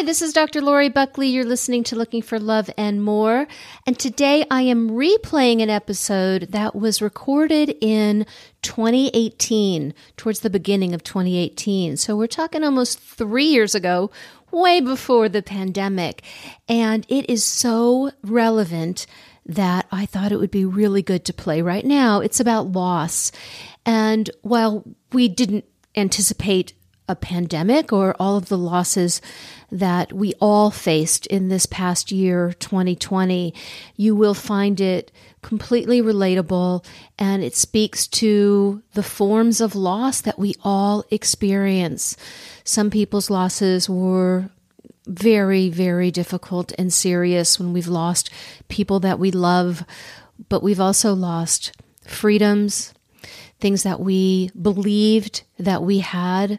Hi, this is Dr. Lori Buckley. You're listening to Looking for Love and More. And today I am replaying an episode that was recorded in 2018, towards the beginning of 2018. So we're talking almost three years ago, way before the pandemic. And it is so relevant that I thought it would be really good to play right now. It's about loss. And while we didn't anticipate a pandemic or all of the losses that we all faced in this past year, 2020, you will find it completely relatable and it speaks to the forms of loss that we all experience. Some people's losses were very, very difficult and serious when we've lost people that we love, but we've also lost freedoms, things that we believed that we had,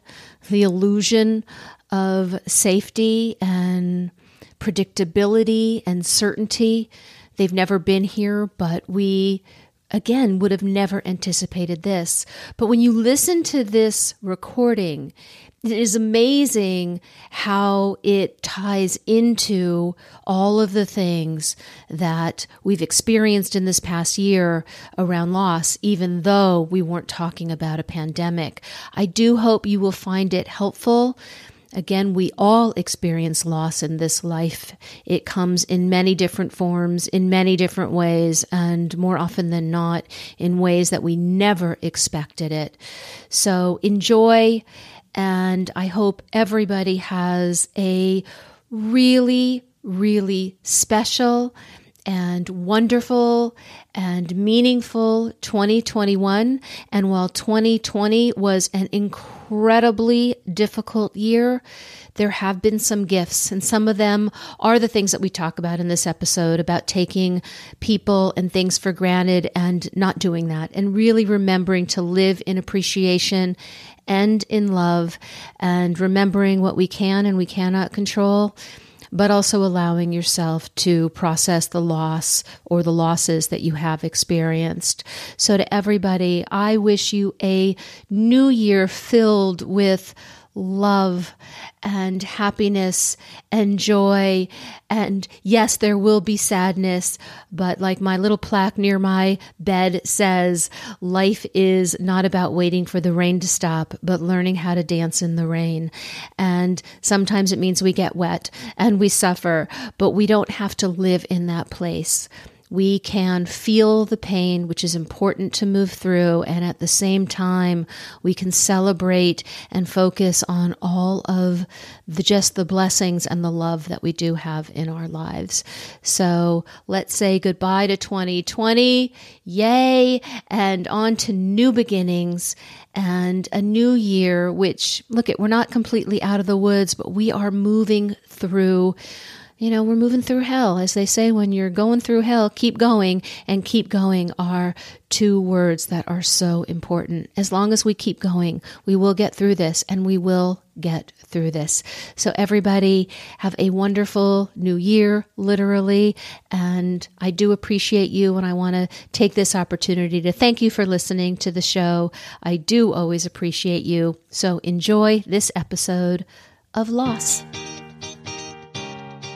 the illusion of safety and predictability and certainty. They've never been here, but we again would have never anticipated this. But when you listen to this recording, it is amazing how it ties into all of the things that we've experienced in this past year around loss, even though we weren't talking about a pandemic. I do hope you will find it helpful. Again, we all experience loss in this life. It comes in many different forms, in many different ways, and more often than not, in ways that we never expected it. So enjoy and I hope everybody has a really, really special and wonderful and meaningful 2021. And while 2020 was an incredibly difficult year, there have been some gifts, and some of them are the things that we talk about in this episode about taking people and things for granted and not doing that, and really remembering to live in appreciation and in love, and remembering what we can and we cannot control but also allowing yourself to process the loss or the losses that you have experienced. So, to everybody, I wish you a new year filled with love and happiness and joy. And yes, there will be sadness, but like my little plaque near my bed says, life is not about waiting for the rain to stop, but learning how to dance in the rain. And sometimes it means we get wet and we suffer, but we don't have to live in that place we can feel the pain, which is important to move through. And at the same time, we can celebrate and focus on all of the just the blessings and the love that we do have in our lives. So let's say goodbye to 2020. Yay. And on to new beginnings and a new year, which look at, we're not completely out of the woods, but we are moving through you know, we're moving through hell. As they say, when you're going through hell, keep going and keep going are two words that are so important. As long as we keep going, we will get through this and we will get through this. So, everybody, have a wonderful new year, literally. And I do appreciate you. And I want to take this opportunity to thank you for listening to the show. I do always appreciate you. So, enjoy this episode of Loss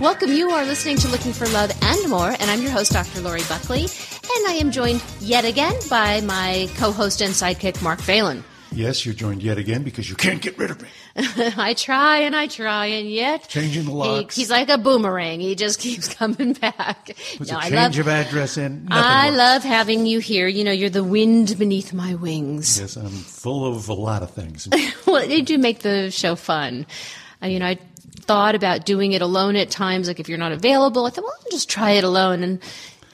Welcome. You are listening to Looking for Love and More, and I'm your host, Dr. Lori Buckley. And I am joined yet again by my co host and sidekick, Mark Phelan. Yes, you're joined yet again because you can't get rid of me. I try and I try, and yet changing the locks. He, he's like a boomerang; he just keeps coming back. Puts no, a change love, of address in. I works. love having you here. You know, you're the wind beneath my wings. Yes, I'm full of a lot of things. well, they do make the show fun. Uh, you know, I thought about doing it alone at times. Like if you're not available, I thought, well, I'll just try it alone. And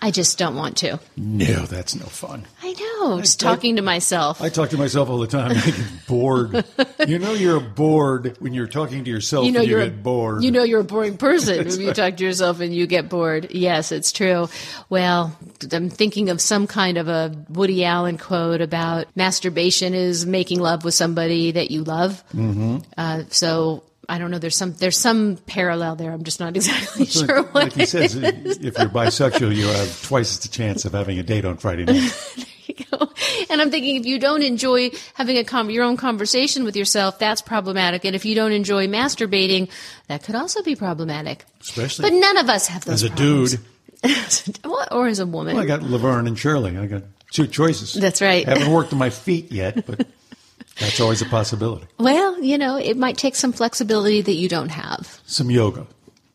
I just don't want to. No, that's no fun. I know. Just talking to myself. I talk to myself all the time. I get bored. you know, you're bored when you're talking to yourself. you know and you you're get bored. You know you're a boring person when you talk to yourself and you get bored. Yes, it's true. Well, I'm thinking of some kind of a Woody Allen quote about masturbation is making love with somebody that you love. Mm-hmm. Uh, so. I don't know. There's some there's some parallel there. I'm just not exactly sure what like he it says, is. if you're bisexual, you have twice as the chance of having a date on Friday night. And I'm thinking if you don't enjoy having a com- your own conversation with yourself, that's problematic. And if you don't enjoy masturbating, that could also be problematic. Especially But none of us have those as a problems. dude. Or as a woman. Well, I got Laverne and Shirley. I got two choices. That's right. I haven't worked on my feet yet, but that's always a possibility. Well, you know, it might take some flexibility that you don't have. Some yoga,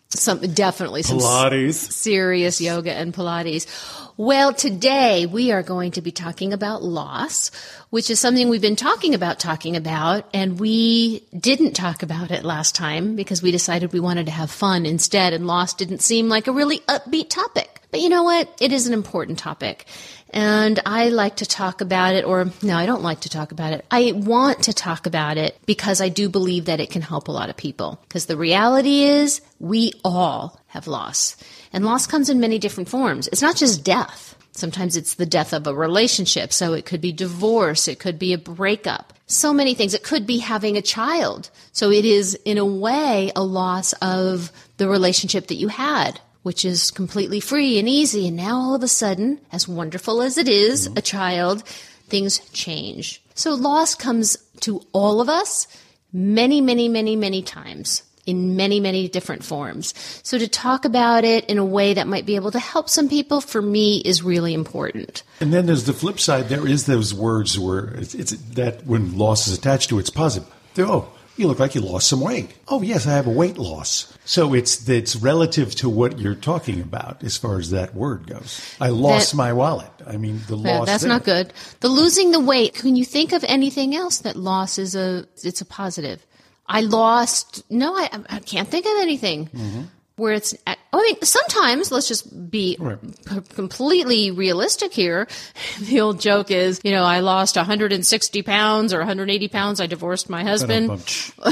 Some definitely some Pilates. serious yoga and Pilates. Well, today we are going to be talking about loss, which is something we've been talking about talking about, and we didn't talk about it last time because we decided we wanted to have fun instead, and loss didn't seem like a really upbeat topic. But you know what? It is an important topic. And I like to talk about it, or no, I don't like to talk about it. I want to talk about it because I do believe that it can help a lot of people. Because the reality is, we all have loss. And loss comes in many different forms. It's not just death. Sometimes it's the death of a relationship. So it could be divorce. It could be a breakup. So many things. It could be having a child. So it is, in a way, a loss of the relationship that you had which is completely free and easy. And now all of a sudden, as wonderful as it is, mm-hmm. a child, things change. So loss comes to all of us many, many, many, many times in many, many different forms. So to talk about it in a way that might be able to help some people for me is really important. And then there's the flip side. There is those words where it's, it's that when loss is attached to it, it's positive. They're, oh, you look like you lost some weight. Oh, yes, I have a weight loss. So it's it's relative to what you're talking about as far as that word goes. I lost That- my wallet. I mean, the Yeah, loss. that's there. not good. The losing the weight. Can you think of anything else that loss is a it's a positive? I lost. No, I I can't think of anything Mm-hmm. Where it's. at, I mean, sometimes let's just be Right. p- completely realistic here. The old joke is, you know, I lost 160 pounds or 180 pounds. I divorced my husband.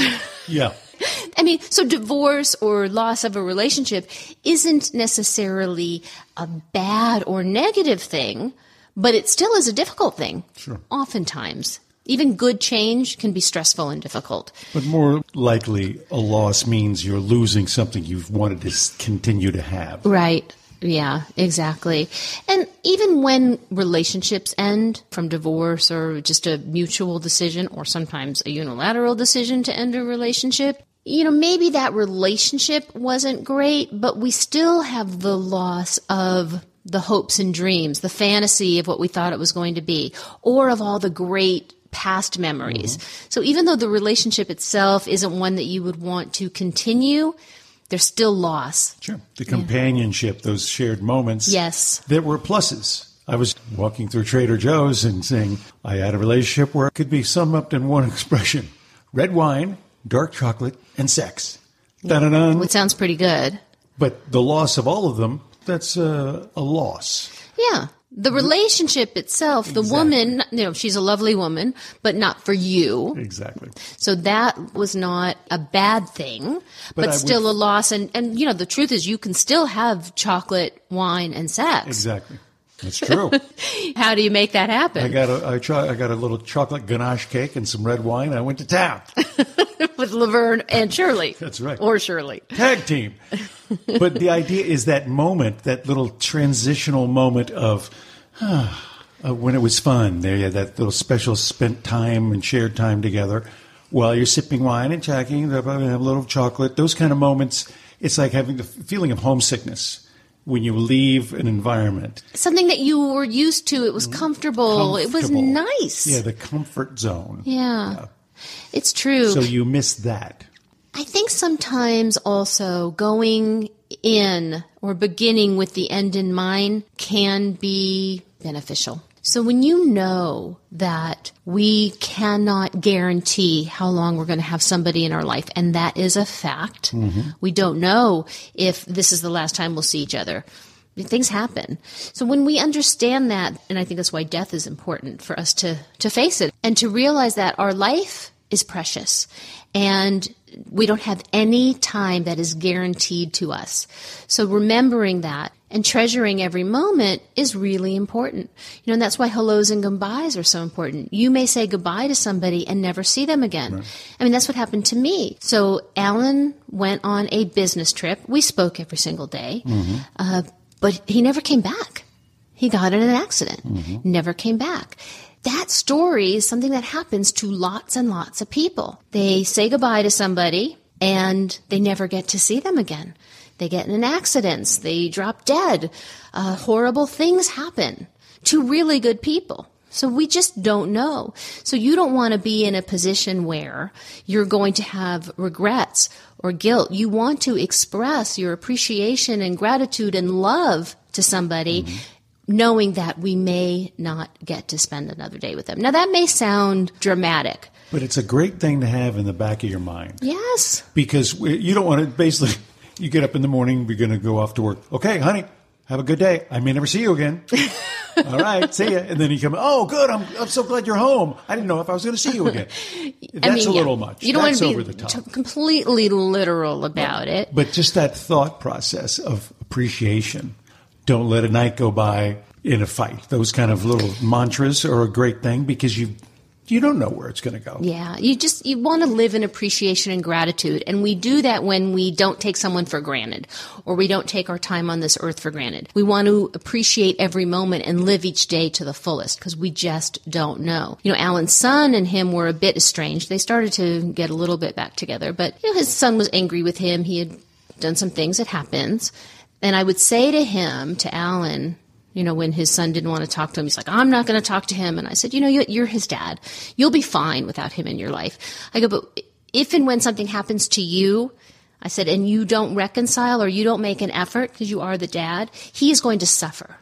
yeah. I mean, so divorce or loss of a relationship isn't necessarily a bad or negative thing, but it still is a difficult thing. Sure. Oftentimes. Even good change can be stressful and difficult. But more likely, a loss means you're losing something you've wanted to continue to have. Right. Yeah, exactly. And even when relationships end from divorce or just a mutual decision or sometimes a unilateral decision to end a relationship, you know, maybe that relationship wasn't great, but we still have the loss of the hopes and dreams, the fantasy of what we thought it was going to be, or of all the great past memories. So even though the relationship itself isn't one that you would want to continue, there's still loss. Sure. The companionship, those shared moments. Yes. That were pluses. I was walking through Trader Joe's and saying I had a relationship where it could be summed up in one expression red wine, dark chocolate, and sex. Da-da-dun. Which sounds pretty good. But the loss of all of them, that's uh, a loss. Yeah. The relationship itself, the woman, you know, she's a lovely woman, but not for you. Exactly. So that was not a bad thing, but, would- still a loss. And, and, you know, the truth is you can still have chocolate, wine, and sex. Exactly. That's true. How do you make that happen? I got a I, try, I got a little chocolate ganache cake and some red wine. I went to town. With Laverne and Shirley. That's right. Or Shirley. Tag team. but the idea is that moment, that little transitional moment of uh, when it was fun. There, you had that little special spent time and shared time together while you're sipping wine and chatting, have a little chocolate. Those kind of moments. It's like having the feeling of homesickness when you leave an environment. Something that you were used to. It was comfortable. It was nice. Yeah, the comfort zone. Yeah. It's true. So you miss that. I think sometimes also going in or beginning with the end in mind can be beneficial. So when you know that we cannot guarantee how long we're going to have somebody in our life, and that is a fact, mm-hmm. we don't know if this is the last time we'll see each other. things happen. So when we understand that, and I think that's why death is important for us to, to face it and to realize that our life is precious and we don't have any time that is guaranteed to us. So remembering that and treasuring every moment is really important. You know, and that's why hellos and goodbyes are so important. You may say goodbye to somebody and never see them again. Right. I mean, that's what happened to me. So Alan went on a business trip. We spoke every single day, mm-hmm. uh, but he never came back. He got in an accident, mm-hmm. never came back that story is something that happens to lots and lots of people. They say goodbye to somebody and they never get to see them again. They get in accidents, they drop dead, uh, horrible things happen to really good people. So we just don't know. So you don't want to be in a position where you're going to have regrets or guilt. You want to express your appreciation and gratitude and love to somebody. Mm-hmm knowing that we may not get to spend another day with them. Now, that may sound dramatic. But it's a great thing to have in the back of your mind. Yes. Because you don't want to basically, you get up in the morning, you're going to go off to work. Okay, honey, have a good day. I may never see you again. All right, see ya. And then you come, oh, good. I'm, I'm so glad you're home. I didn't know if I was going to see you again. That's I mean, a yeah, little much. You don't That's want to be t- completely literal about it. But just that thought process of appreciation don't let a night go by in a fight. Those kind of little mantras are a great thing because you you don't know where it's going to go. Yeah, you just you want to live in appreciation and gratitude, and we do that when we don't take someone for granted, or we don't take our time on this earth for granted. We want to appreciate every moment and live each day to the fullest because we just don't know. You know, Alan's son and him were a bit estranged. They started to get a little bit back together, but you know, his son was angry with him. He had done some things. It happens. And I would say to him, to Alan, you know, when his son didn't want to talk to him, he's like, I'm not going to talk to him. And I said, you know, you're his dad. You'll be fine without him in your life. I go, but if and when something happens to you, I said, and you don't reconcile or you don't make an effort because you are the dad, he is going to suffer.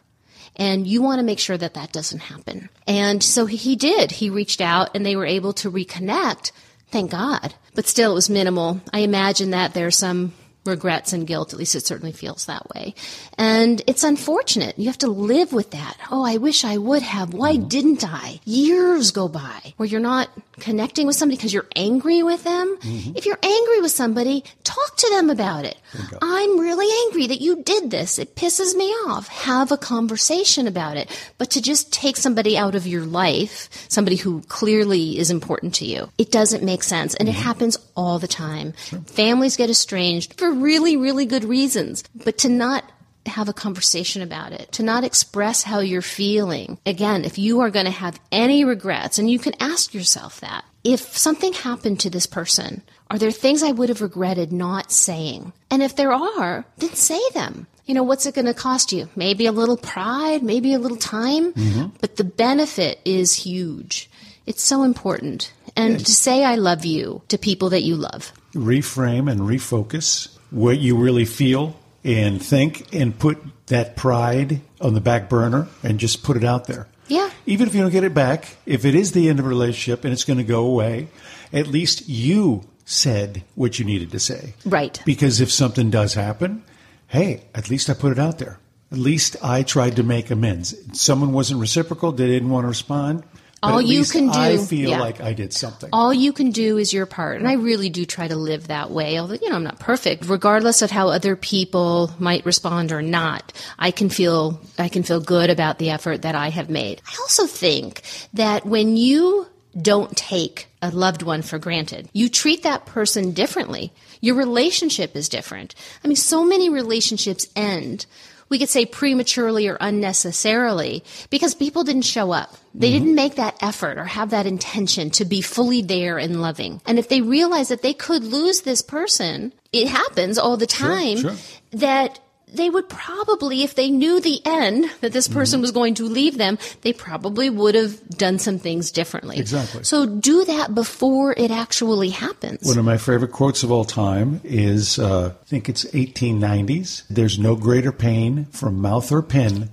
And you want to make sure that that doesn't happen. And so he did. He reached out and they were able to reconnect. Thank God. But still, it was minimal. I imagine that there's some regrets and guilt. At least it certainly feels that way. And it's unfortunate. You have to live with that. Oh, I wish I would have. Why mm-hmm. didn't I? Years go by where you're not connecting with somebody because you're angry with them. Mm-hmm. If you're angry with somebody, talk to them about it. I'm really angry that you did this. It pisses me off. Have a conversation about it. But to just take somebody out of your life, somebody who clearly is important to you, it doesn't make sense. And mm-hmm. it happens all the time. Sure. Families get estranged for really, really good reasons. But to not have a conversation about it, to not express how you're feeling. Again, if you are going to have any regrets, and you can ask yourself that, if something happened to this person, are there things I would have regretted not saying? And if there are, then say them. You know, what's it going to cost you? Maybe a little pride, maybe a little time, mm-hmm. but the benefit is huge. It's so important. And to say I love you to people that you love. Reframe and refocus what you really feel and think and put that pride on the back burner and just put it out there. Yeah. Even if you don't get it back, if it is the end of a relationship and it's going to go away, at least you said what you needed to say. Right. Because if something does happen, hey, at least I put it out there. At least I tried to make amends. Someone wasn't reciprocal, they didn't want to respond all you can do, I feel yeah. like I did something. All you can do is your part, and I really do try to live that way. Although you know I'm not perfect, regardless of how other people might respond or not. I can feel I can feel good about the effort that I have made. I also think that when you don't take a loved one for granted, you treat that person differently. Your relationship is different. I mean, so many relationships end we could say prematurely or unnecessarily because people didn't show up. They mm-hmm. didn't make that effort or have that intention to be fully there and loving. And if they realize that they could lose this person, it happens all the time, sure, sure. that they would probably, if they knew the end that this person mm-hmm. was going to leave them, they probably would have done some things differently. Exactly. So do that before it actually happens. One of my favorite quotes of all time is, uh, I think it's 1890s. There's no greater pain from mouth or pen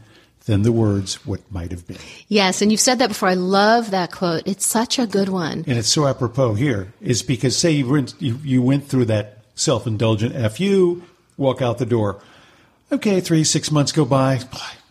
than the words what might have been. Yes, and you've said that before. I love that quote. It's such a good one. And it's so apropos here is because say you went, you, you went through that self-indulgent fu, walk out the door Okay, three, six months go by.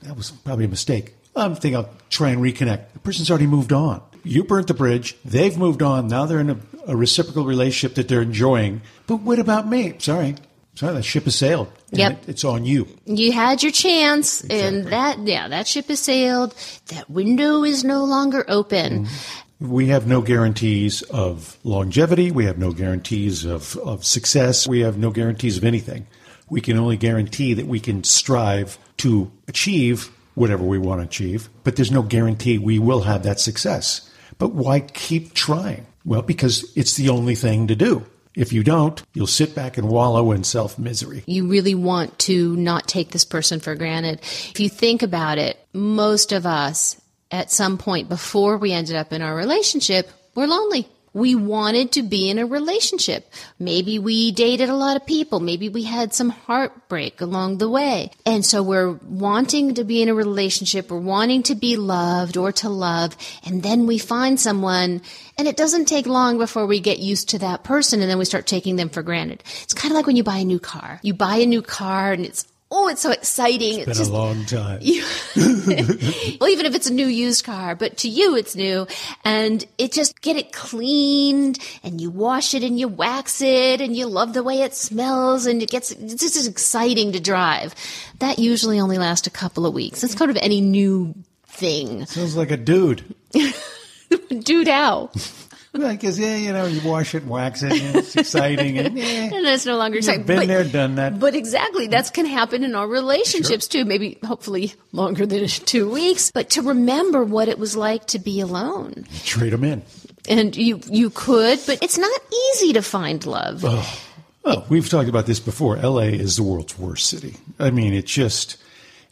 That was probably a mistake. I'm thinking I'll try and reconnect. The person's already moved on. You burnt the bridge. They've moved on. Now they're in a, a reciprocal relationship that they're enjoying. But what about me? Sorry. Sorry, that ship has sailed. Yep. it- it's on you. You had your chance, and that, yeah, that ship has sailed. That window is no longer open. Mm-hmm. We have no guarantees of longevity. We have no guarantees of, of success. We have no guarantees of anything. We can only guarantee that we can strive to achieve whatever we want to achieve, but there's no guarantee we will have that success. But why keep trying? Well, because it's the only thing to do. If you don't, you'll sit back and wallow in self misery. You really want to not take this person for granted. If you think about it, most of us at some point before we ended up in our relationship were lonely. We wanted to be in a relationship. Maybe we dated a lot of people. Maybe we had some heartbreak along the way. And so we're wanting to be in a relationship. We're wanting to be loved or to love. And then we find someone and it doesn't take long before we get used to that person and then we start taking them for granted. It's kind of like when you buy a new car. You buy a new car and it's Oh, it's so exciting. It's been a long time. well, even if it's a new used car, but to you it's new and it just get it cleaned and you wash it and you wax it and you love the way it smells and it gets, it's just exciting to drive. That usually only lasts a couple of weeks. It's kind of any new thing. Sounds like a dude. Dude, how? Because, yeah, you know, you wash it and wax it, and it's exciting. And, yeah, And it's no longer exciting. been But- there, done that. But exactly, that can happen in our relationships too. Maybe, hopefully, longer than two weeks. But to remember what it was like to be alone, Trade them in. and you you could, but it's not easy to find love. Oh, oh we've talked about this before. LA is the world's worst city. I mean, it just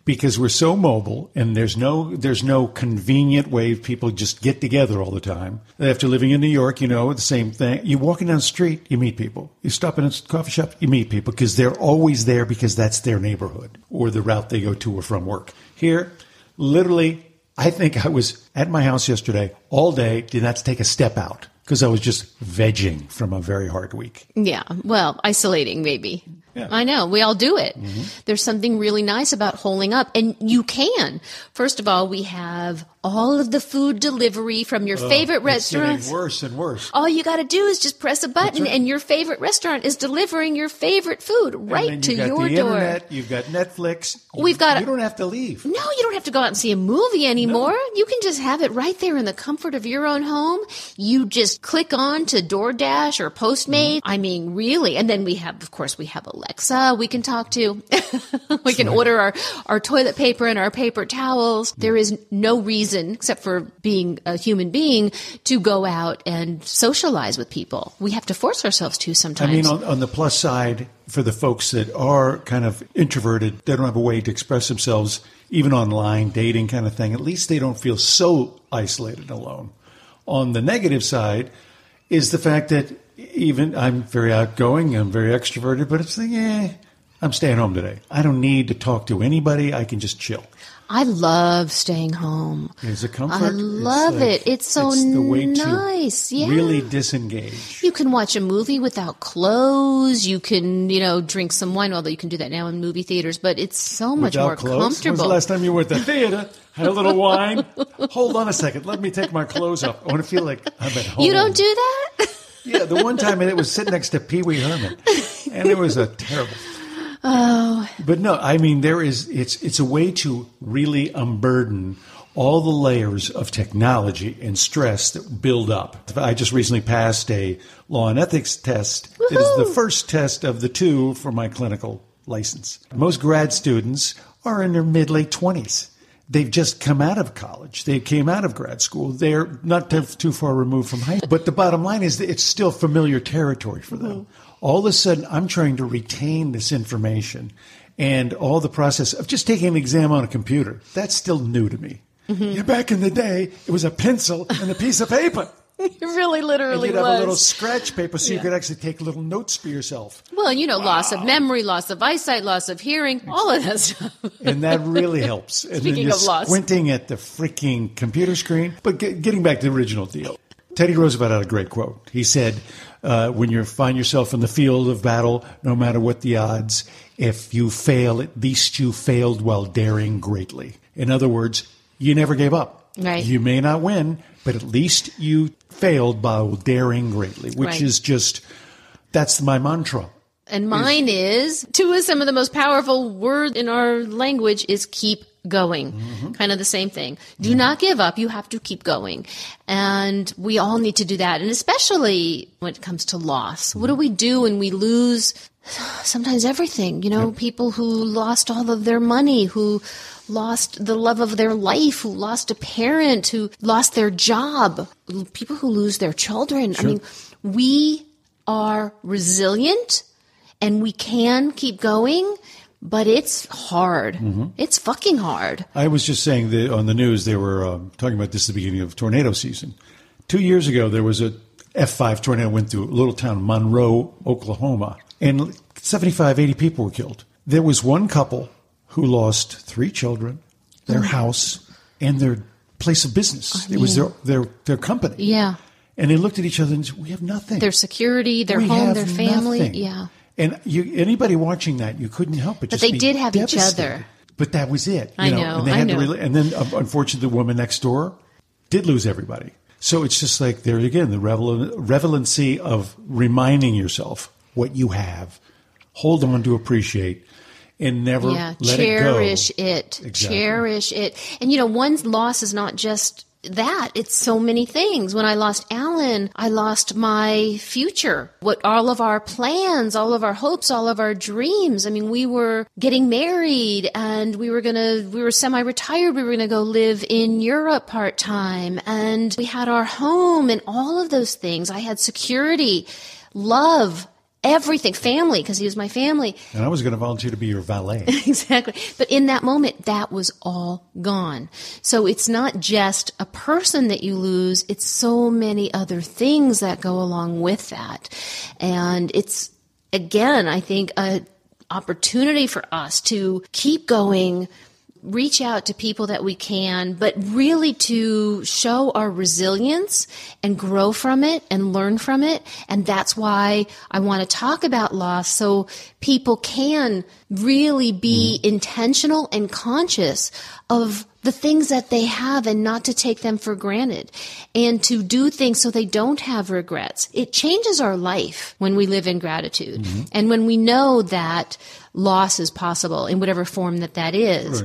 because we're so mobile and there's no there's no convenient way people just get together all the time. After living in New York, you know, the same thing. You're walking down the street, you meet people. You stop in a coffee shop, you meet people because they're always there because that's their neighborhood or the route they go to or from work. Here, literally, I think I was at my house yesterday all day, did not take a step out because I was just vegging from a very hard week. Yeah, well, isolating maybe. Yeah. I know. We all do it. Mm-hmm. There's something really nice about holding up, and you can. First of all, we have all of the food delivery from your oh, favorite It's getting restaurants. worse and worse. All you got to do is just press a button, right. and your favorite restaurant is delivering your favorite food right to then you've got your the door. internet, you've got Netflix. You- We've got- You don't have to leave. No, you don't have to go out and see a movie anymore. You can just have it right there in the comfort of your own home. You just click on to DoorDash or Postmate. Mm-hmm. I mean, really. And then we have, of course, we have Alexa we can talk to. we can order our, our toilet paper and our paper towels. There is no reason, except for being a human being, to go out and socialize with people. We have to force ourselves to sometimes. I mean, on, on the plus side, for the folks that are kind of introverted, they don't have a way to express themselves, even online, dating kind of thing, at least they don't feel so isolated and alone. On the negative side is the fact that even I'm very outgoing, I'm very extroverted, but it's like, yeah, I'm staying home today. I don't need to talk to anybody. I can just chill. I love staying home. It's a comfort. I It's love like- it. It's so the way nice. To yeah. Really disengage. You can watch a movie without clothes. You can, you know, drink some wine, although you can do that now in movie theaters, but it's so much Without more clothes? When's comfortable. the last time you were at the theater? Had a little wine? Hold on a second. Let me take my clothes off. I want to feel like I'm at home. you don't do that? Yeah, the one time it was sitting next to Pee Wee Herman, and it was a terrible. Oh. But no, I mean there is. It's it's a way to really unburden all the layers of technology and stress that build up. I just recently passed a law and ethics test. It is the first test of the two for my clinical license. Most grad students are in their mid late twenties. They've just come out of college. They came out of grad school. They're not too, too far removed from high school. But the bottom line is that it's still familiar territory for them. Mm-hmm. All of a sudden, I'm trying to retain this information and all the process of just taking an exam on a computer. That's still new to me. Mm-hmm. Yeah, back in the day, it was a pencil and a piece of paper. it really And literally you'd have a little scratch paper so you could actually take little notes for yourself. Well, you know, loss of memory, loss of eyesight, loss of hearing, all of that stuff. and that really helps. And Speaking of loss. squinting at the freaking computer screen. But get, getting back to the original deal, Teddy Roosevelt had a great quote. He said, uh, when you find yourself in the field of battle, no matter what the odds, if you fail, at least you failed while daring greatly. In other words, you never gave up. Right. You may not win, but at least you failed while daring greatly, which Right. is just that's my mantra. And mine is two of some of the most powerful words in our language is keep going. Mm-hmm. Kind of the same thing. Do not give up. You have to keep going. And we all need to do that. And especially when it comes to loss. What do we do when we lose sometimes everything? You know, people who lost all of their money, who lost the love of their life, who lost a parent, who lost their job, people who lose their children. I mean, we are resilient and we can keep going, but it's hard. It's fucking hard. I was just saying that on the news they were um, talking about this at the beginning of tornado season. Two years ago, there was a F5 tornado went through a little town, Monroe, Oklahoma, and 75, 80 people were killed. There was one couple who lost three children, their house, and their place of business. it was their, their, their company. Yeah. And they looked at each other and said, We have nothing. Their security, their We home, their family. nothing. Yeah. And you, anybody watching that, you couldn't help but just they did have each other. But that was it. I you know, And, they I had to know. really- and then, uh, unfortunately, the woman next door did lose everybody. So it's just like there again, the revel- revelancy of reminding yourself what you have, hold on to appreciate, and never Yeah. let Cherish it go. it. Exactly. Cherish it. And you know, one's loss is not just that. It's so many things. When I lost Alan, I lost my future. What all of our plans, all of our hopes, all of our dreams. I mean, we were getting married and we were gonna, we were semi-retired. We were gonna go live in Europe part-time and we had our home and all of those things. I had security, love, everything, family, because he was my family. And I was going to volunteer to be your valet. exactly. But in that moment, that was all gone. So it's not just a person that you lose, it's so many other things that go along with that. And it's, again, I think a opportunity for us to keep going, reach out to people that we can, but really to show our resilience and grow from it and learn from it. And that's why I want to talk about loss so people can really be mm-hmm. intentional and conscious of the things that they have and not to take them for granted and to do things so they don't have regrets. It changes our life when we live in gratitude mm-hmm. and when we know that loss is possible in whatever form that that is.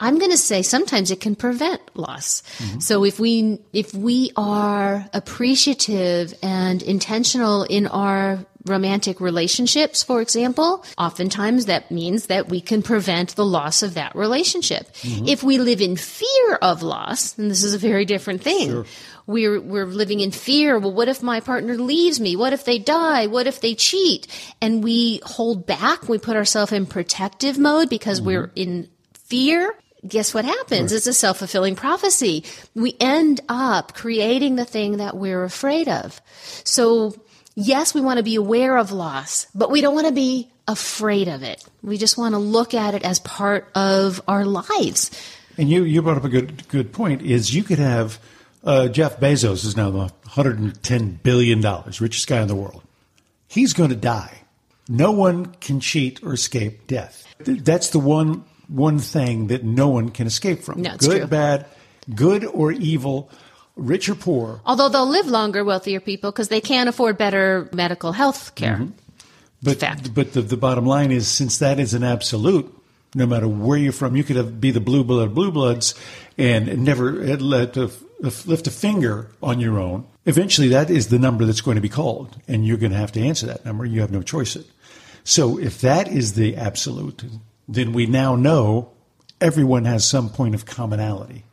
I'm going to say sometimes it can prevent loss. Mm-hmm. So if we if we are appreciative and intentional in our romantic relationships, for example, oftentimes that means that we can prevent the loss of that relationship. Mm-hmm. If we live in fear of loss, and this is a very different thing. We're, we're living in fear. Well, what if my partner leaves me? What if they die? What if they cheat? And we hold back. We put ourselves in protective mode because mm-hmm. we're in fear, guess what happens? It's a self fulfilling prophecy. We end up creating the thing that we're afraid of. So, yes, we want to be aware of loss, but we don't want to be afraid of it. We just want to look at it as part of our lives. And you, you brought up a good good point. Is you could have uh, Jeff Bezos is now the 110 billion dollars richest guy in the world. He's going to die. No one can cheat or escape death. That's the one one thing that no one can escape from. No, good, true. bad, good or evil, rich or poor. Although they'll live longer, wealthier people, because they can afford better medical health care. Mm-hmm. But Fact. but the, the bottom line is since that is an absolute, no matter where you're from, you could have, be the blue blood blue bloods and never uh, let a, lift a finger on your own. Eventually, that is the number that's going to be called, and you're going to have to answer that number. You have no choice. So if that is the absolute, then we now know everyone has some point of commonality,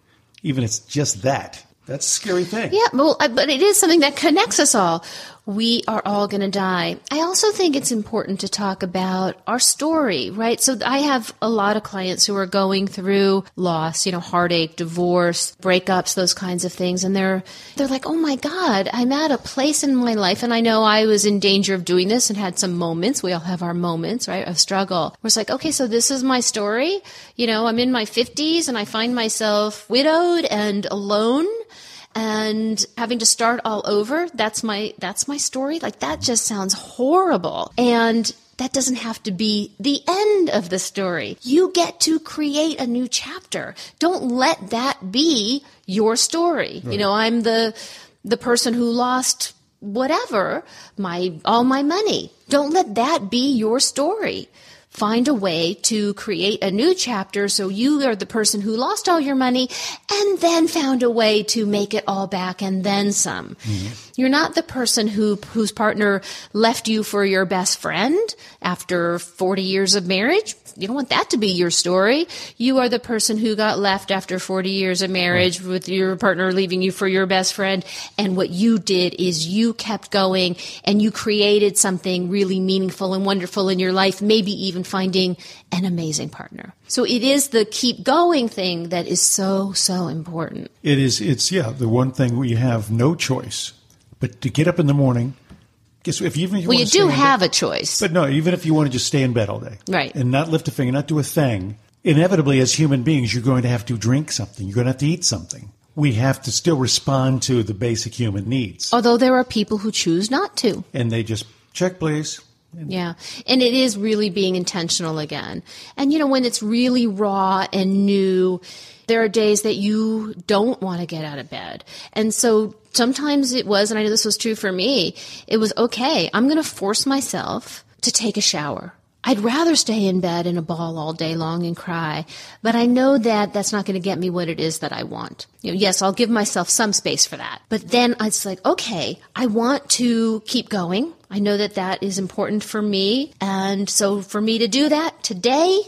even if it's just that. That's a scary thing. Yeah, well, but it is something that connects us all. We are all going to die. I also think it's important to talk about our story, right? So I have a lot of clients who are going through loss, you know, heartache, divorce, breakups, those kinds of things, and they're they're like, "Oh my god, I'm at a place in my life and I know I was in danger of doing this and had some moments. We all have our moments, right, of struggle." Where it's like, "Okay, so this is my story. You know, I'm in my 50s and I find myself widowed and alone." And having to start all over. That's my that's my story. Like that just sounds horrible. And that doesn't have to be the end of the story. You get to create a new chapter. Don't let that be your story. Right. You know, I'm the the person who lost whatever, my all my money. Don't let that be your story find a way to create a new chapter so you are the person who lost all your money and then found a way to make it all back and then some. Mm-hmm. You're not the person who whose partner left you for your best friend after 40 years of marriage. You don't want that to be your story. You are the person who got left after 40 years of marriage with your partner leaving you for your best friend. And what you did is you kept going and you created something really meaningful and wonderful in your life, maybe even finding an amazing partner. So it is the keep going thing that is so, so important. It is, it's, yeah, the one thing where you have no choice but to get up in the morning, guess if even if you well, you do have bed, a choice. But no, even if you want to just stay in bed all day, right, and not lift a finger, not do a thing, inevitably, as human beings, you're going to have to drink something. You're going to have to eat something. We have to still respond to the basic human needs. Although there are people who choose not to, and they just check, please. Yeah. And it is really being intentional again. And you know, when it's really raw and new, there are days that you don't want to get out of bed. And so sometimes it was, and I know this was true for me, it was okay, I'm going to force myself to take a shower. I'd rather stay in bed in a ball all day long and cry, but I know that that's not going to get me what it is that I want. You know, yes, I'll give myself some space for that. But then it's like, okay, I want to keep going. I know that that is important for me. And so for me to do that today,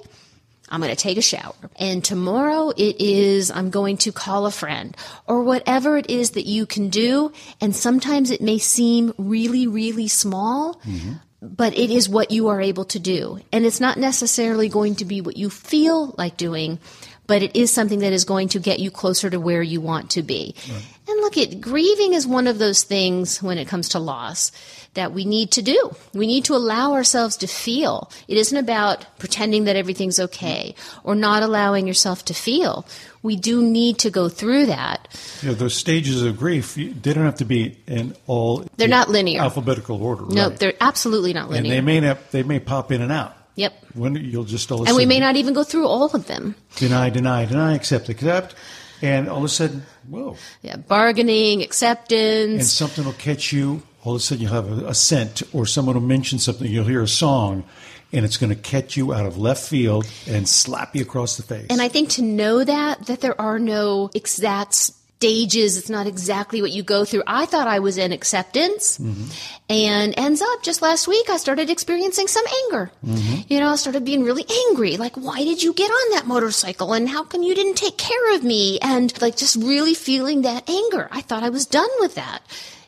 I'm going to take a shower. And tomorrow it is, I'm going to call a friend or whatever it is that you can do. And sometimes it may seem really, really small. Mm-hmm. But it is what you are able to do. And it's not necessarily going to be what you feel like doing, but it is something that is going to get you closer to where you want to be. Right. And look, it grieving is one of those things when it comes to loss that we need to do. We need to allow ourselves to feel. It isn't about pretending that everything's okay or not allowing yourself to feel. We do need to go through that. Yeah, those stages of grief, they don't have to be in all. They're not linear. Alphabetical order. No, right. they're absolutely not linear. And they may not, they may pop in and out. Yep. When you'll just all and we may not even go through all of them. Deny, deny, deny, accept, accept, and all of a sudden, whoa. Yeah, bargaining, acceptance, and something will catch you all of a sudden you'll have a, a scent or someone will mention something, you'll hear a song, and it's going to catch you out of left field and slap you across the face. And I think to know that, that there are no exact stages, it's not exactly what you go through. I thought I was in acceptance mm-hmm. and ends up just last week, I started experiencing some anger. Mm-hmm. You know, I started being really angry. Like, why did you get on that motorcycle? And how come you didn't take care of me? And like just really feeling that anger. I thought I was done with that.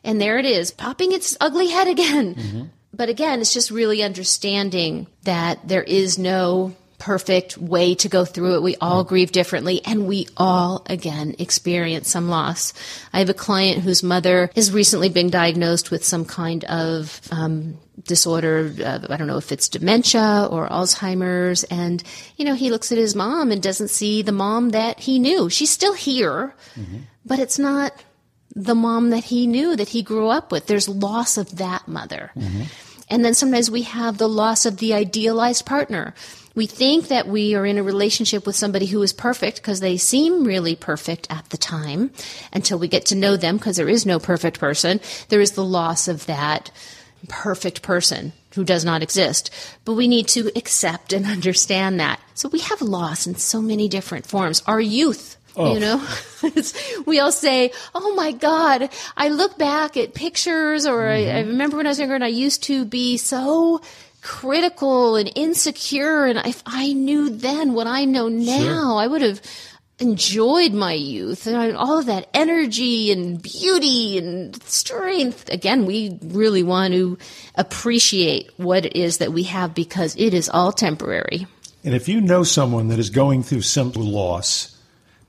And there it is, popping its ugly head again. Mm-hmm. But again, it's just really understanding that there is no perfect way to go through it. We all mm-hmm. grieve differently and we all again experience some loss. I have a client whose mother has recently been diagnosed with some kind of um, disorder. Uh, I don't know if it's dementia or Alzheimer's. And, you know, he looks at his mom and doesn't see the mom that he knew. She's still here, mm-hmm. but it's not the mom that he knew that he grew up with. There's loss of that mother. Mm-hmm. And then sometimes we have the loss of the idealized partner. We think that we are in a relationship with somebody who is perfect because they seem really perfect at the time until we get to know them because there is no perfect person. There is the loss of that perfect person who does not exist. But we need to accept and understand that. So we have loss in so many different forms. Our youth Oh. You know, we all say, "Oh my God!" I look back at pictures, or mm-hmm. I, I, remember when I was younger, and I used to be so critical and insecure. And if I knew then what I know now, sure. I would have enjoyed my youth and all of that energy and beauty and strength. Again, we really want to appreciate what it is that we have because it is all temporary. And if you know someone that is going through some loss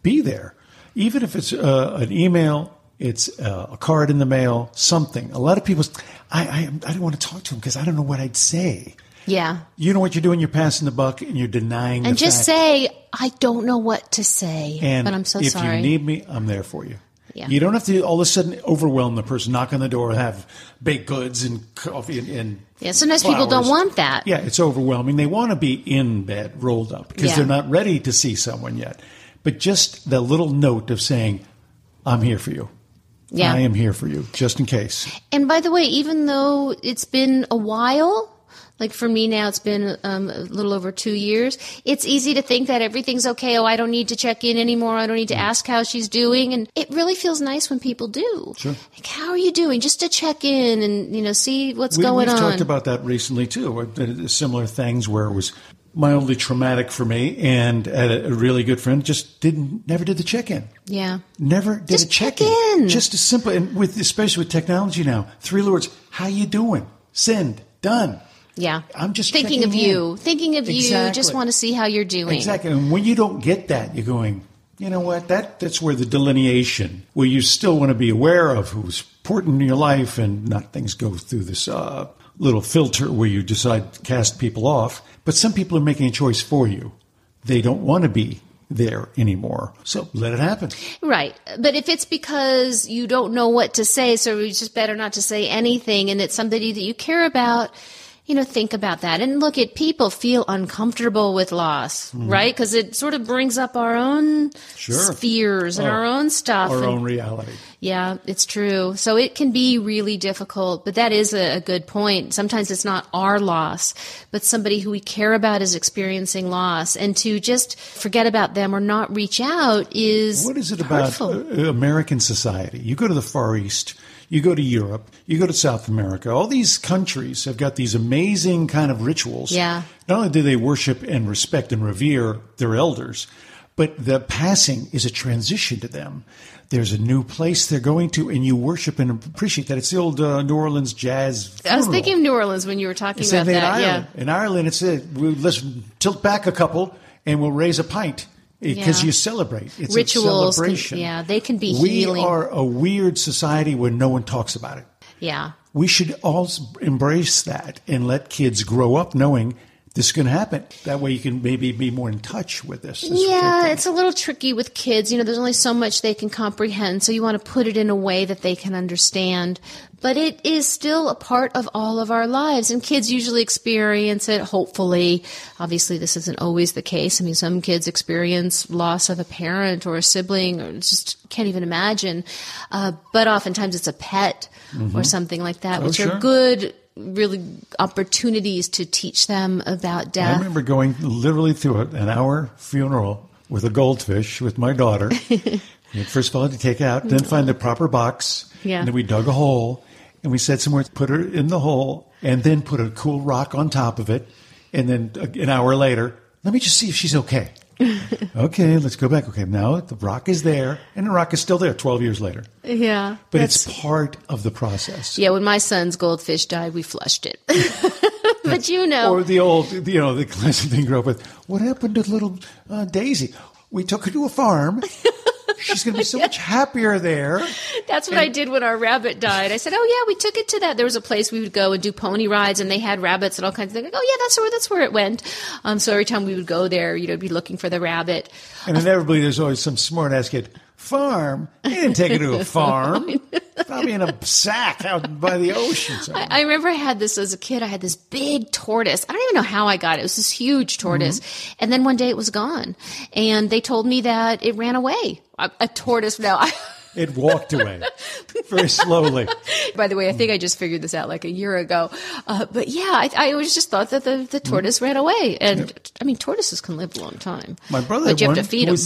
be there. Even if it's uh, an email, it's uh, a card in the mail, something. A lot of people, I, I, I don't want to talk to them because I don't know what I'd say. Yeah. You know what you're doing? You're passing the buck and you're denying And just fact. say, I don't know what to say, and but I'm so if sorry. If you need me, I'm there for you. Yeah. You don't have to all of a sudden overwhelm the person, knock on the door, have baked goods and coffee and, and Yeah, sometimes people don't want that. Yeah, it's overwhelming. They want to be in bed, rolled up, because Yeah. they're not ready to see someone yet. But just the little note of saying, "I'm here for you. Yeah. I am here for you, just in case." And by the way, even though it's been a while, like for me now, it's been um, a little over two years. It's easy to think that everything's okay. Oh, I don't need to check in anymore. I don't need to ask how she's doing. And it really feels nice when people do. Sure. Like, how are you doing? Just to check in and you know see what's We, going we've on. talked about that recently too. uh, Similar things where it was mildly traumatic for me, and a, a really good friend just didn't, never did the check-in. yeah. Never did Just a check check in. Just as simple, and with especially with technology now, three words: How you doing? Send done. Yeah. I'm just thinking of you. in. Thinking of you. Just want to see how you're doing. Exactly. And when you don't get that, you're going, you know what? That that's where the delineation, where you still want to be aware of who's important in your life, and not things go through this uh, little filter where you decide to cast people off. But some people are making a choice for you. They don't want to be there anymore. So let it happen. Right. But if it's because you don't know what to say, so it's just better not to say anything, and it's somebody that you care about, you know, think about that. And look at people feel uncomfortable with loss, right? Because it sort of brings up our own Mm-hmm. Sure. fears and Oh, our own stuff. Our and- own reality. Yeah, it's true. So it can be really difficult, but that is a, a good point. Sometimes it's not our loss, but somebody who we care about is experiencing loss. And to just forget about them or not reach out is What is it about hurtful. uh, American society? You go to the Far East, you go to Europe, you go to South America. All these countries have got these amazing kind of rituals. Yeah. Not only do they worship and respect and revere their elders, but the passing is a transition to them. There's a new place they're going to, and you worship and appreciate that. It's the old uh, New Orleans jazz. I was thinking of New Orleans when you were talking Same about thing in that. Ireland. Yeah. In Ireland, it's a, we, let's tilt back a couple and we'll raise a pint because Yeah. you celebrate. It's Rituals a can- celebration. yeah, they can be we healing. are a weird society where no one talks about it. Yeah. We should all embrace that and let kids grow up knowing this is going to happen. That way, you can maybe be more in touch with this. this Yeah, it's a little tricky with kids. You know, there's only so much they can comprehend, so you want to put it in a way that they can understand. But it is still a part of all of our lives, and kids usually experience it, hopefully. Obviously, this isn't always the case. I mean, some kids experience loss of a parent or a sibling, or just can't even imagine. Uh, but oftentimes it's a pet or something like that, which Mm-hmm. Oh, sure. are good, really opportunities to teach them about death. I remember going literally through an hour funeral with a goldfish with my daughter. first of all had to take it out, then find the proper box. Yeah. And then we dug a hole and we said somewhere, put her in the hole and then put a cool rock on top of it. And then uh, an hour later, let me just see if she's okay. okay, let's go back. Okay, now the rock is there and the rock is still there 12 years later. yeah. But it's part of the process. Yeah, when my son's goldfish died, we flushed it. but you know, Or the old, you know, the classic thing you grew up with. What happened to little uh, Daisy? We took her to a farm. She's going to be so much happier there. that's what I did when our rabbit died. I said, "Oh yeah, we took it to that. There was a place we would go and do pony rides, and they had rabbits and all kinds of things. Like, oh yeah, that's where that's where it went. Um, so every time we would go there, you know, be looking for the rabbit. And inevitably, there's always some smart ass kid. Farm? He didn't take her to a farm. Probably in a sack out by the ocean. somewhere. I remember I had this as a kid. I had this big tortoise. I don't even know how I got it. It was this huge tortoise. And then one day it was gone. And they told me that it ran away. A, a tortoise. Now, I, It walked away very slowly. by the way, I think I just figured this out like a year ago. Uh, but yeah, I, I always just thought that the, the tortoise ran away. And I mean, tortoises can live a long time. My brother But you have one to feed them.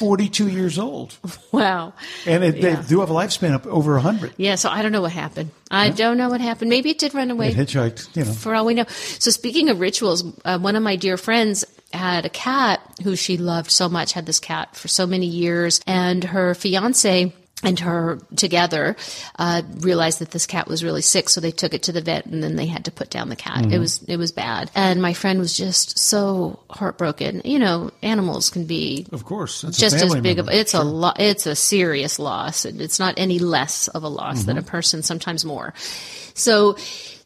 Was 42 years old. Wow. And it, Yeah. they do have a lifespan of over 100. Yeah, so I don't know what happened. I don't know what happened. Maybe it did run away. It hitchhiked, you know. for all we know. So speaking of rituals, uh, one of my dear friends had a cat who she loved so much, had this cat for so many years, and her fiance and her together uh, realized that this cat was really sick, so they took it to the vet, and then they had to put down the cat. It was it was bad, and my friend was just so heartbroken. You know, animals can be Of course. Just as big member. of it's a lo- it's a serious loss and it's not any less of a loss than a Mm-hmm. person sometimes more so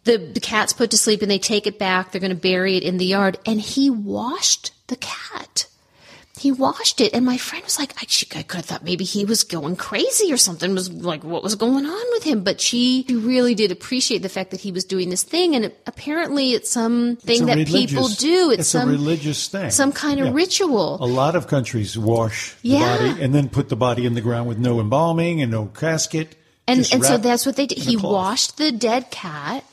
the, the cat's put to sleep and they take it back they're going to bury it in the yard and he washed the cat he washed it. And my friend was like, I, she, I could have thought maybe he was going crazy or something was like, what was going on with him? But she really did appreciate the fact that he was doing this thing. And it, apparently it's something that people do. It's, some, a religious thing. Some kind of yeah. ritual. A lot of countries wash the yeah. body and then put the body in the ground with no embalming and no casket. And, and so that's what they did. He washed the dead cat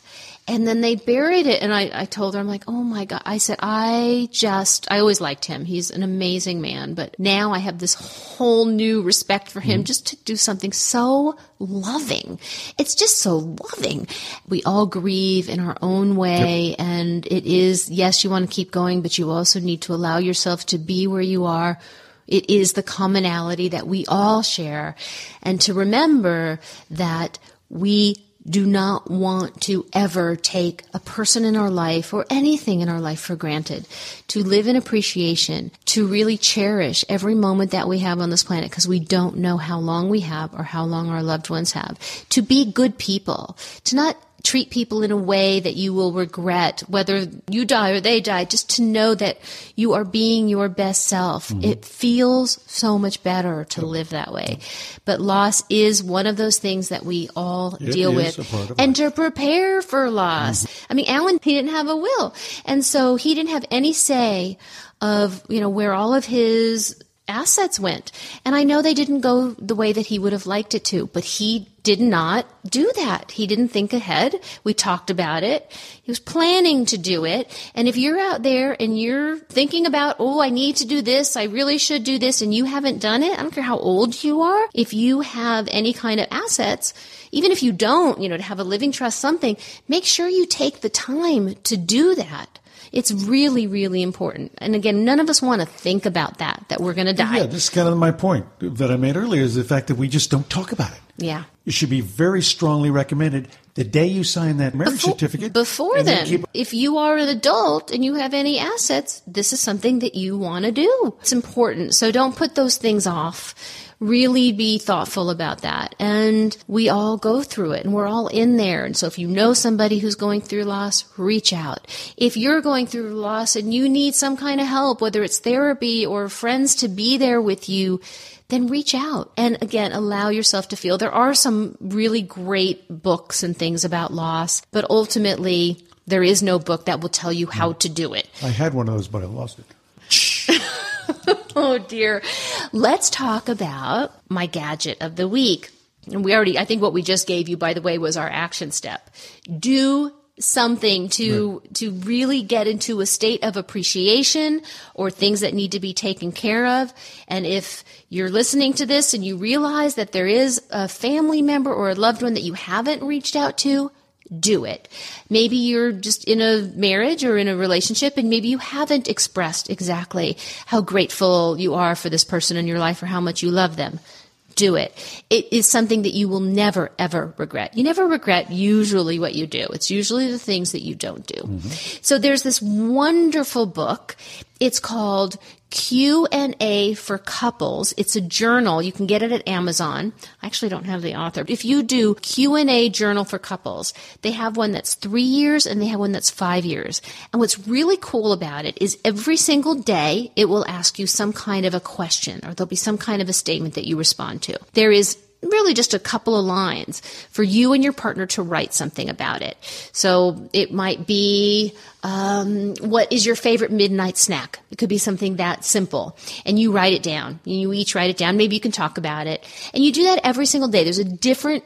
and then they buried it and I, I told her i'm like oh my god. I said i just i always liked him. He's an amazing man but now i have this whole new respect for him mm-hmm. just to do something so loving. It's just so loving. We all grieve in our own way yep. and it is yes you want to keep going but you also need to allow yourself to be where you are. It is the commonality that we all share. And to remember that we do not want to ever take a person in our life or anything in our life for granted. To live in appreciation, to really cherish every moment that we have on this planet because we don't know how long we have or how long our loved ones have. To be good people, to not treat people in a way that you will regret, whether you die or they die, just to know that you are being your best self. Mm-hmm. It feels so much better to live that way. But loss is one of those things that we all it deal with. And to prepare for loss. Mm-hmm. I mean, Alan, he didn't have a will. And so he didn't have any say of, you know, where all of his assets went. And I know they didn't go the way that he would have liked it to, but he did not do that. He didn't think ahead. We talked about it. He was planning to do it. And if you're out there and you're thinking about, oh, I need to do this, I really should do this, and you haven't done it, I don't care how old you are, if you have any kind of assets, even if you don't, you know, to have a living trust, something, make sure you take the time to do that. It's really, really important. And again, none of us want to think about that, that we're going to die. Yeah, this is kind of my point that I made earlier is the fact that we just don't talk about it. Yeah. It should be very strongly recommended the day you sign that marriage before, certificate. Before then, keep- if you are an adult and you have any assets, this is something that you want to do. It's important. So don't put those things off really be thoughtful about that. And we all go through it and we're all in there. And so if you know somebody who's going through loss, reach out. If you're going through loss and you need some kind of help, whether it's therapy or friends to be there with you, then reach out and again allow yourself to feel. There are some really great books and things about loss, but ultimately there is no book that will tell you how to do it. I had one of those, but I lost it. oh dear. Let's talk about my gadget of the week. And we already, I think what we just gave you, by the way, was our action step. Do something to right. to really get into a state of appreciation or things that need to be taken care of and if you're listening to this and you realize that there is a family member or a loved one that you haven't reached out to do it. Maybe you're just in a marriage or in a relationship and maybe you haven't expressed exactly how grateful you are for this person in your life or how much you love them. Do it. It is something that you will never, ever regret. You never regret usually what you do. It's usually the things that you don't do. Mm-hmm. So there's this wonderful book. It's called Q&A for couples. It's a journal. You can get it at Amazon. I actually don't have the author. If you do Q&A journal for couples, they have one that's three years and they have one that's five years. And what's really cool about it is every single day it will ask you some kind of a question or there'll be some kind of a statement that you respond to. There is really just a couple of lines for you and your partner to write something about it. So it might be, um, what is your favorite midnight snack? It could be something that simple. And you write it down. You each write it down. Maybe you can talk about it. And you do that every single day. There's a different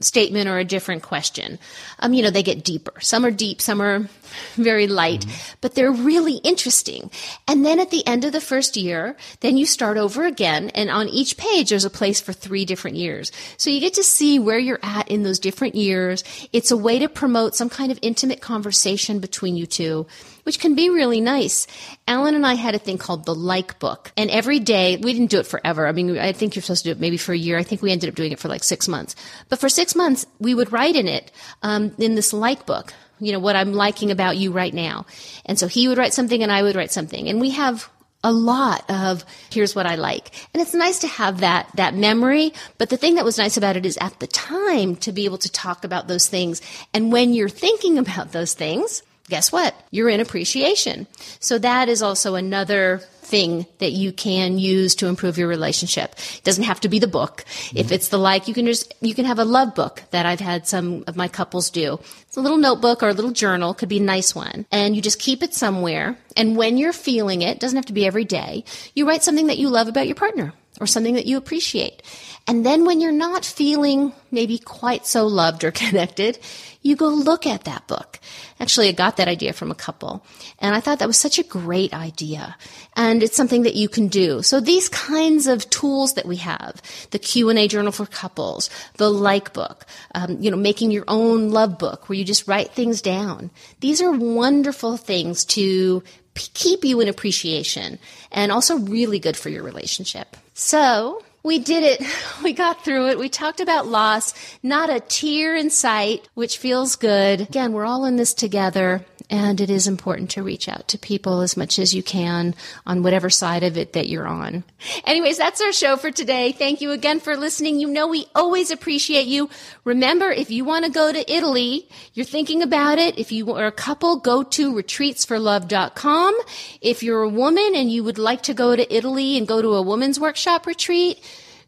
statement or a different question. Um, you know, they get deeper. Some are deep, some are very light, mm-hmm. but they're really interesting. And then at the end of the first year, then you start over again. And on each page, there's a place for three different years. So you get to see where you're at in those different years. It's a way to promote some kind of intimate conversation between you two which can be really nice. Alan and I had a thing called the like book. And every day, we didn't do it forever. I mean, I think you're supposed to do it maybe for a year. I think we ended up doing it for like six months. But for six months, we would write in it, um, in this like book, you know, what I'm liking about you right now. And so he would write something and I would write something. And we have a lot of here's what I like. And it's nice to have that, that memory. But the thing that was nice about it is at the time to be able to talk about those things. And when you're thinking about those things, guess what? You're in appreciation. So that is also another thing that you can use to improve your relationship. It doesn't have to be the book. If mm-hmm. it's the like, you can just, you can have a love book that I've had some of my couples do. It's a little notebook or a little journal, could be a nice one. And you just keep it somewhere. And when you're feeling it, doesn't have to be every day, you write something that you love about your partner or something that you appreciate. And then when you're not feeling maybe quite so loved or connected, you go look at that book. Actually, I got that idea from a couple and I thought that was such a great idea. And it's something that you can do. So these kinds of tools that we have, the Q&A journal for couples, the like book, um, you know, making your own love book where you just write things down. These are wonderful things to keep you in appreciation and also really good for your relationship. So we did it. We got through it. We talked about loss, not a tear in sight, which feels good. Again, we're all in this together. And it is important to reach out to people as much as you can on whatever side of it that you're on. Anyways, that's our show for today. Thank you again for listening. You know, we always appreciate you. Remember, if you want to go to Italy, you're thinking about it. If you are a couple, go to retreatsforlove.com. If you're a woman and you would like to go to Italy and go to a women's workshop retreat,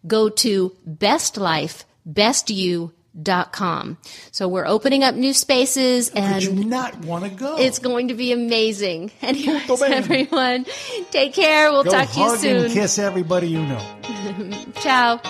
go to bestlifebestyou.com dot com. So we're opening up new spaces and Could you not want to go. it's going to be amazing. Anyways, everyone, take care. We'll Go talk to you soon. and kiss everybody you know. Ciao.